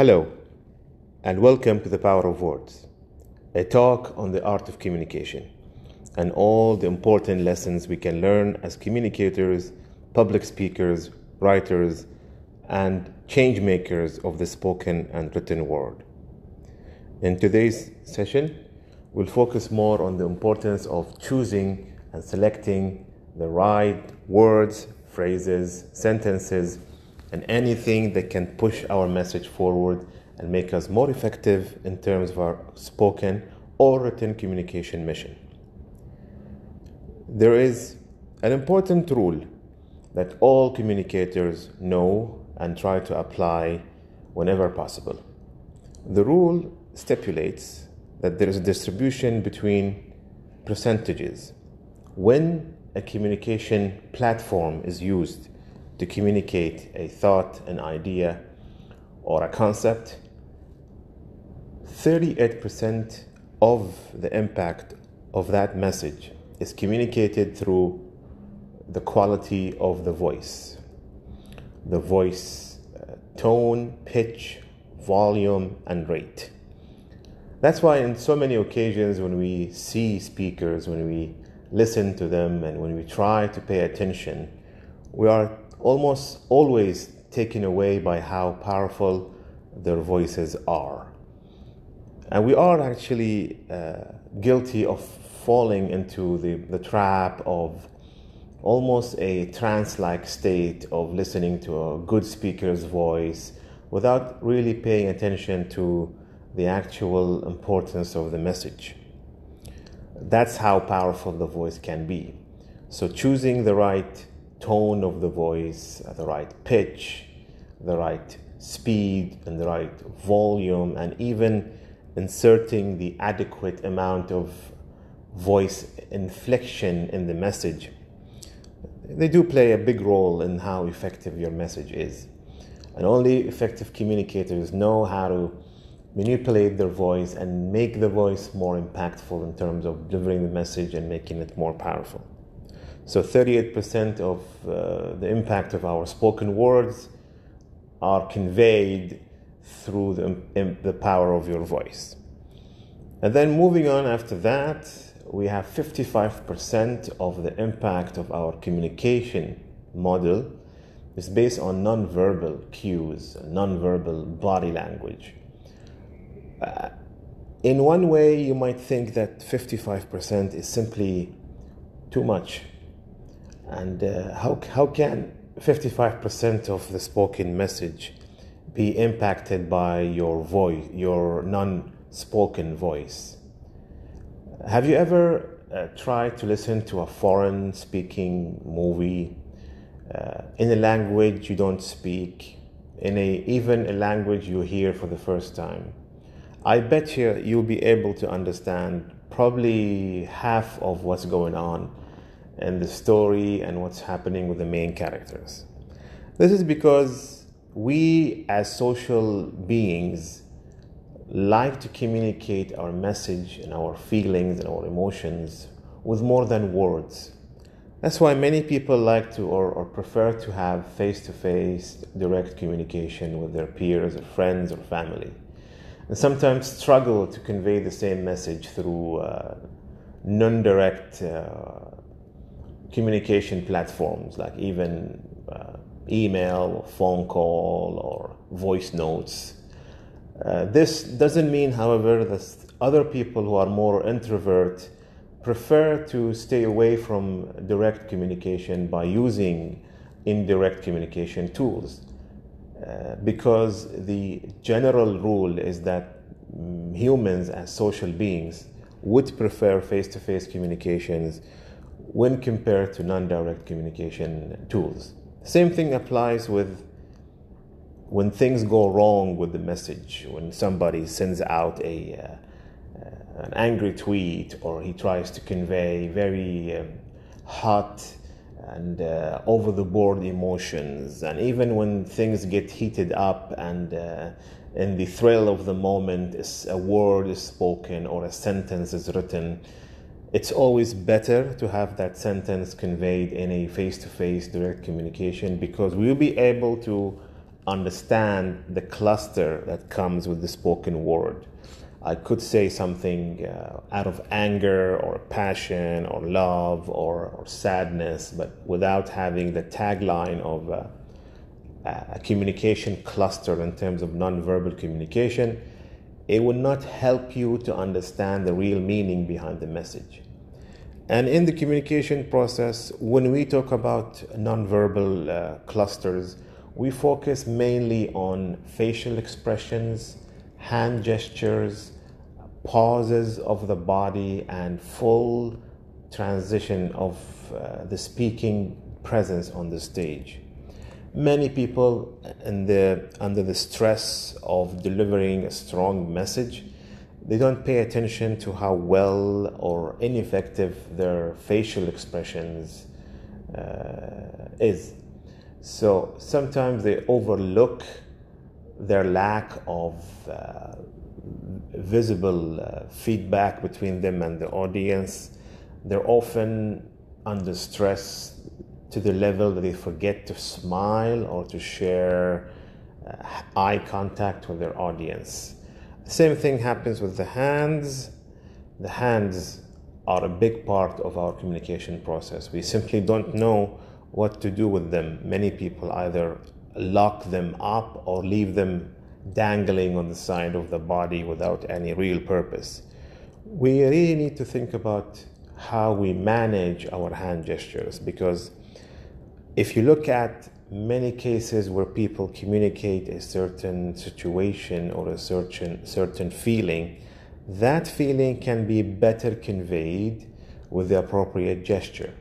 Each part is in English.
Hello, and welcome to The Power of Words, a talk on the art of communication and all the important lessons we can learn as communicators, public speakers, writers, and change makers of the spoken and written word. In today's session, we'll focus more on the importance of choosing and selecting the right words, phrases, sentences, and anything that can push our message forward and make us more effective in terms of our spoken or written communication mission. There is an important rule that all communicators know and try to apply whenever possible. The rule stipulates that there is a distribution between percentages. When a communication platform is used to communicate a thought, an idea, or a concept, 38% of the impact of that message is communicated through the quality of the voice. The voice uh, tone, pitch, volume, and rate. That's why, in so many occasions, when we see speakers, when we listen to them, and when we try to pay attention, we are almost always taken away by how powerful their voices are. And we are actually uh, guilty of falling into the, the trap of almost a trance like state of listening to a good speaker's voice without really paying attention to the actual importance of the message. That's how powerful the voice can be. So, choosing the right tone of the voice, the right pitch, the right speed, and the right volume, and even inserting the adequate amount of voice inflection in the message. They do play a big role in how effective your message is. And only effective communicators know how to manipulate their voice and make the voice more impactful in terms of delivering the message and making it more powerful. So 38% of uh, the impact of our spoken words are conveyed through the, the power of your voice. And then moving on after that, we have 55% of the impact of our communication model is based on nonverbal cues, nonverbal body language. Uh, in one way, you might think that 55% is simply too much. And uh, how, how can 55% of the spoken message be impacted by your voice, your non spoken voice? Have you ever uh, tried to listen to a foreign speaking movie uh, in a language you don't speak, in a even a language you hear for the first time? I bet you you'll be able to understand probably half of what's going on in the story and what's happening with the main characters. This is because we, as social beings, like to communicate our message and our feelings and our emotions with more than words. That's why many people like to or, or prefer to have face to face direct communication with their peers or friends or family and sometimes struggle to convey the same message through uh, non direct uh, communication platforms like even uh, email phone call or voice notes. Uh, this doesn't mean, however, that other people who are more introvert prefer to stay away from direct communication by using indirect communication tools. Uh, because the general rule is that um, humans as social beings would prefer face-to-face communications when compared to non-direct communication tools. Same thing applies with when things go wrong with the message, when somebody sends out a uh, an angry tweet or he tries to convey very um, hot and uh, over the board emotions. And even when things get heated up and uh, in the thrill of the moment, a word is spoken or a sentence is written, it's always better to have that sentence conveyed in a face to face direct communication because we'll be able to understand the cluster that comes with the spoken word. I could say something uh, out of anger or passion or love or, or sadness, but without having the tagline of uh, a communication cluster in terms of nonverbal communication, it will not help you to understand the real meaning behind the message. And in the communication process, when we talk about nonverbal uh, clusters, we focus mainly on facial expressions, hand gestures, pauses of the body, and full transition of uh, the speaking presence on the stage. Many people, the, under the stress of delivering a strong message, they don't pay attention to how well or ineffective their facial expressions uh, is. So sometimes they overlook their lack of uh, visible uh, feedback between them and the audience. They're often under stress to the level that they forget to smile or to share uh, eye contact with their audience. Same thing happens with the hands. The hands are a big part of our communication process. We simply don't know what to do with them. Many people either lock them up or leave them dangling on the side of the body without any real purpose. We really need to think about how we manage our hand gestures because if you look at many cases where people communicate a certain situation or a certain certain feeling, that feeling can be better conveyed with the appropriate gesture.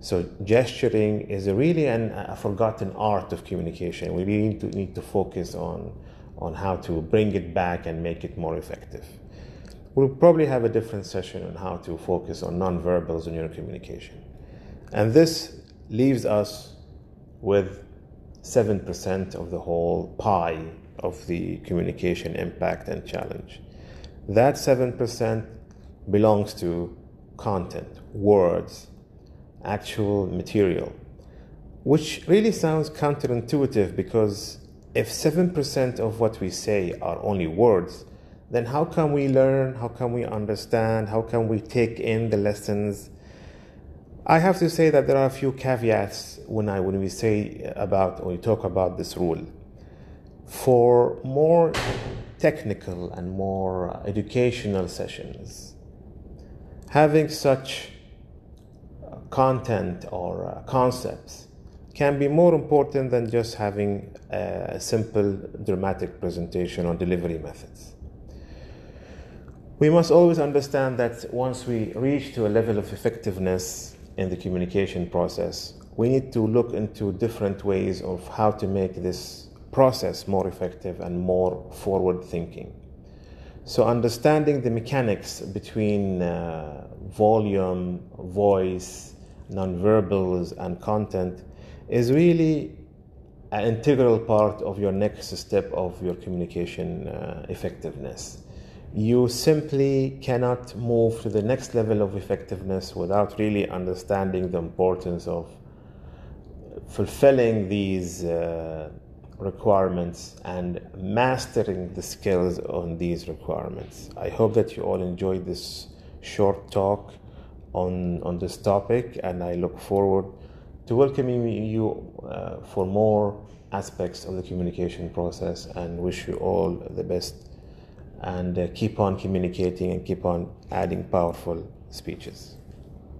So gesturing is really an, a forgotten art of communication. We really need to, need to focus on, on how to bring it back and make it more effective. We'll probably have a different session on how to focus on nonverbals in your communication. And this leaves us with 7% of the whole pie of the communication impact and challenge. That 7% belongs to content, words, actual material, which really sounds counterintuitive because if 7% of what we say are only words, then how can we learn? How can we understand? How can we take in the lessons I have to say that there are a few caveats when I when we say about when we talk about this rule. For more technical and more educational sessions, having such content or uh, concepts can be more important than just having a simple dramatic presentation or delivery methods. We must always understand that once we reach to a level of effectiveness in the communication process, we need to look into different ways of how to make this process more effective and more forward thinking. So, understanding the mechanics between uh, volume, voice, nonverbals, and content is really an integral part of your next step of your communication uh, effectiveness you simply cannot move to the next level of effectiveness without really understanding the importance of fulfilling these uh, requirements and mastering the skills on these requirements. I hope that you all enjoyed this short talk on, on this topic, and I look forward to welcoming you uh, for more aspects of the communication process and wish you all the best and uh, keep on communicating and keep on adding powerful speeches.